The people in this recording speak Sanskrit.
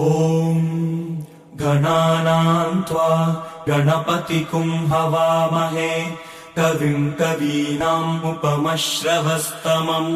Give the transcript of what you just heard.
ॐ गणानाम् त्वा गणपतिकुम् हवामहे कविम् कवीनामुपमश्रवस्तमम्